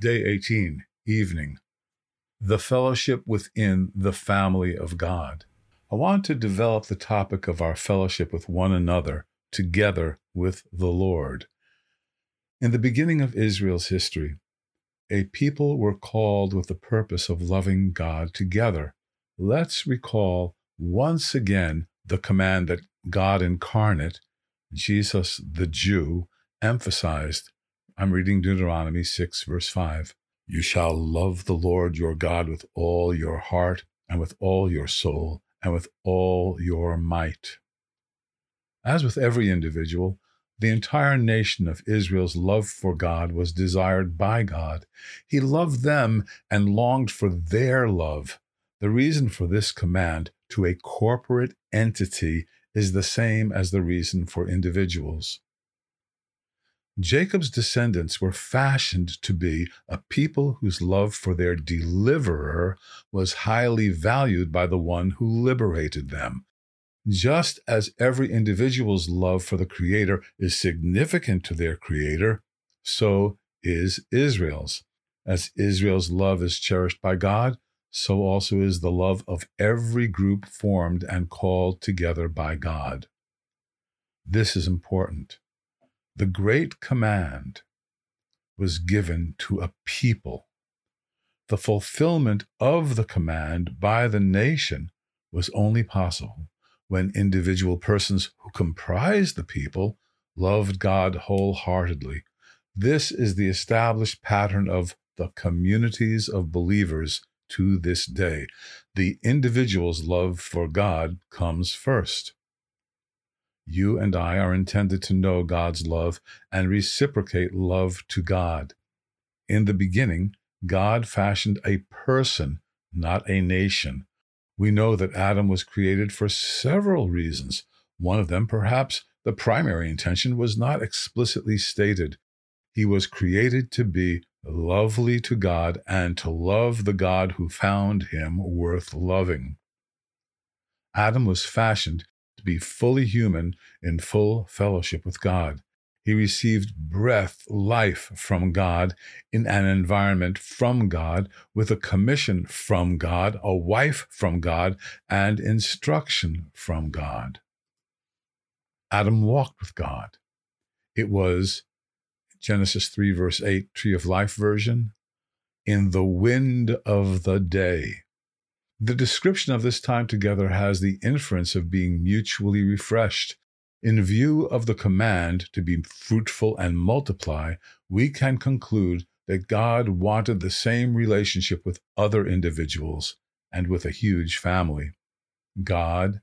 Day 18, evening. The fellowship within the family of God. I want to develop the topic of our fellowship with one another together with the Lord. In the beginning of Israel's history, a people were called with the purpose of loving God together. Let's recall once again the command that God incarnate, Jesus the Jew, emphasized I'm reading Deuteronomy 6, verse 5. You shall love the Lord your God with all your heart, and with all your soul, and with all your might. As with every individual, the entire nation of Israel's love for God was desired by God. He loved them and longed for their love. The reason for this command to a corporate entity is the same as the reason for individuals. Jacob's descendants were fashioned to be a people whose love for their deliverer was highly valued by the one who liberated them. Just as every individual's love for the Creator is significant to their Creator, so is Israel's. As Israel's love is cherished by God, so also is the love of every group formed and called together by God. This is important. The great command was given to a people. The fulfillment of the command by the nation was only possible when individual persons who comprised the people loved God wholeheartedly. This is the established pattern of the communities of believers to this day. The individual's love for God comes first. You and I are intended to know God's love and reciprocate love to God. In the beginning, God fashioned a person, not a nation. We know that Adam was created for several reasons. One of them, perhaps the primary intention, was not explicitly stated. He was created to be lovely to God and to love the God who found him worth loving. Adam was fashioned be fully human in full fellowship with God. He received breath, life from God in an environment from God, with a commission from God, a wife from God, and instruction from God. Adam walked with God. It was Genesis 3, verse 8, Tree of Life version, in the wind of the day. The description of this time together has the inference of being mutually refreshed. In view of the command to be fruitful and multiply, we can conclude that God wanted the same relationship with other individuals and with a huge family. God,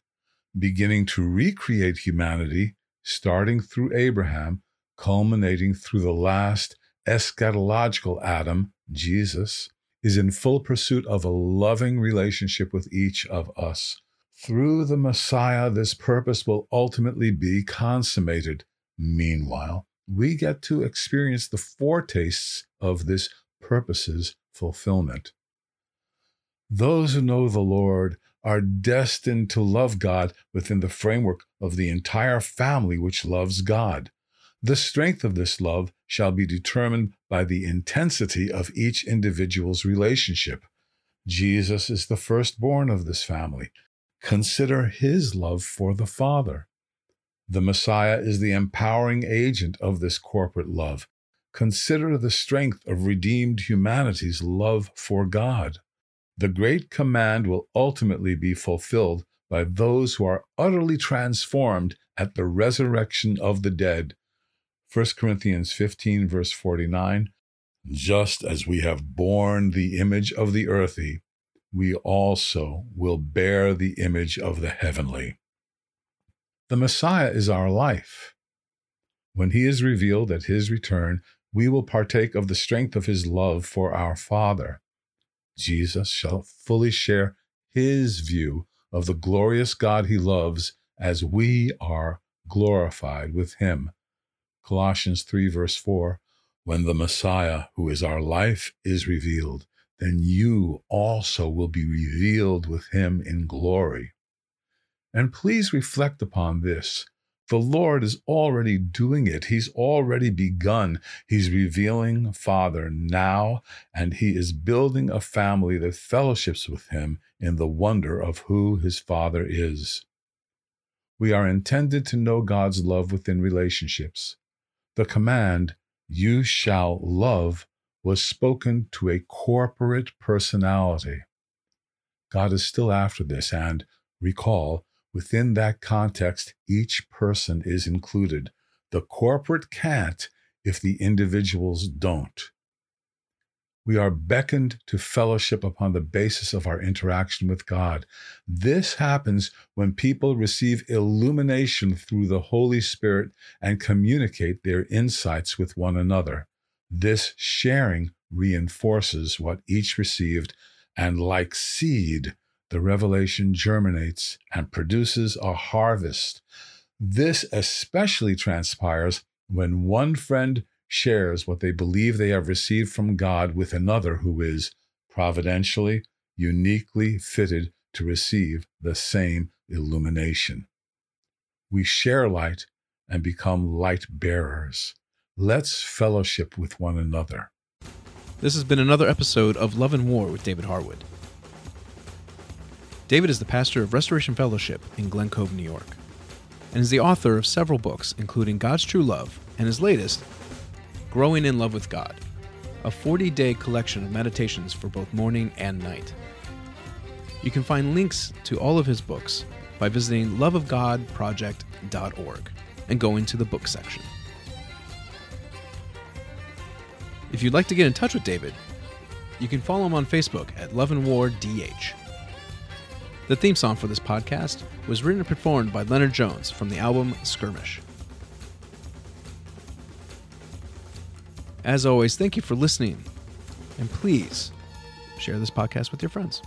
beginning to recreate humanity, starting through Abraham, culminating through the last eschatological Adam, Jesus, is in full pursuit of a loving relationship with each of us. Through the Messiah, this purpose will ultimately be consummated. Meanwhile, we get to experience the foretastes of this purpose's fulfillment. Those who know the Lord are destined to love God within the framework of the entire family which loves God. The strength of this love shall be determined by the intensity of each individual's relationship. Jesus is the firstborn of this family. Consider his love for the Father. The Messiah is the empowering agent of this corporate love. Consider the strength of redeemed humanity's love for God. The great command will ultimately be fulfilled by those who are utterly transformed at the resurrection of the dead 1 Corinthians 15, verse 49 Just as we have borne the image of the earthy, we also will bear the image of the heavenly. The Messiah is our life. When he is revealed at his return, we will partake of the strength of his love for our Father. Jesus shall fully share his view of the glorious God he loves as we are glorified with him. Colossians 3, verse 4 When the Messiah, who is our life, is revealed, then you also will be revealed with him in glory. And please reflect upon this. The Lord is already doing it. He's already begun. He's revealing Father now, and He is building a family that fellowships with Him in the wonder of who His Father is. We are intended to know God's love within relationships. The command, You shall love, was spoken to a corporate personality. God is still after this, and recall, Within that context, each person is included. The corporate can't if the individuals don't. We are beckoned to fellowship upon the basis of our interaction with God. This happens when people receive illumination through the Holy Spirit and communicate their insights with one another. This sharing reinforces what each received, and like seed, the revelation germinates and produces a harvest. This especially transpires when one friend shares what they believe they have received from God with another who is providentially, uniquely fitted to receive the same illumination. We share light and become light bearers. Let's fellowship with one another. This has been another episode of Love and War with David Harwood. David is the pastor of Restoration Fellowship in Glen Cove, New York, and is the author of several books, including God's True Love and his latest, Growing in Love with God, a 40 day collection of meditations for both morning and night. You can find links to all of his books by visiting loveofgodproject.org and going to the book section. If you'd like to get in touch with David, you can follow him on Facebook at Love and War DH. The theme song for this podcast was written and performed by Leonard Jones from the album Skirmish. As always, thank you for listening, and please share this podcast with your friends.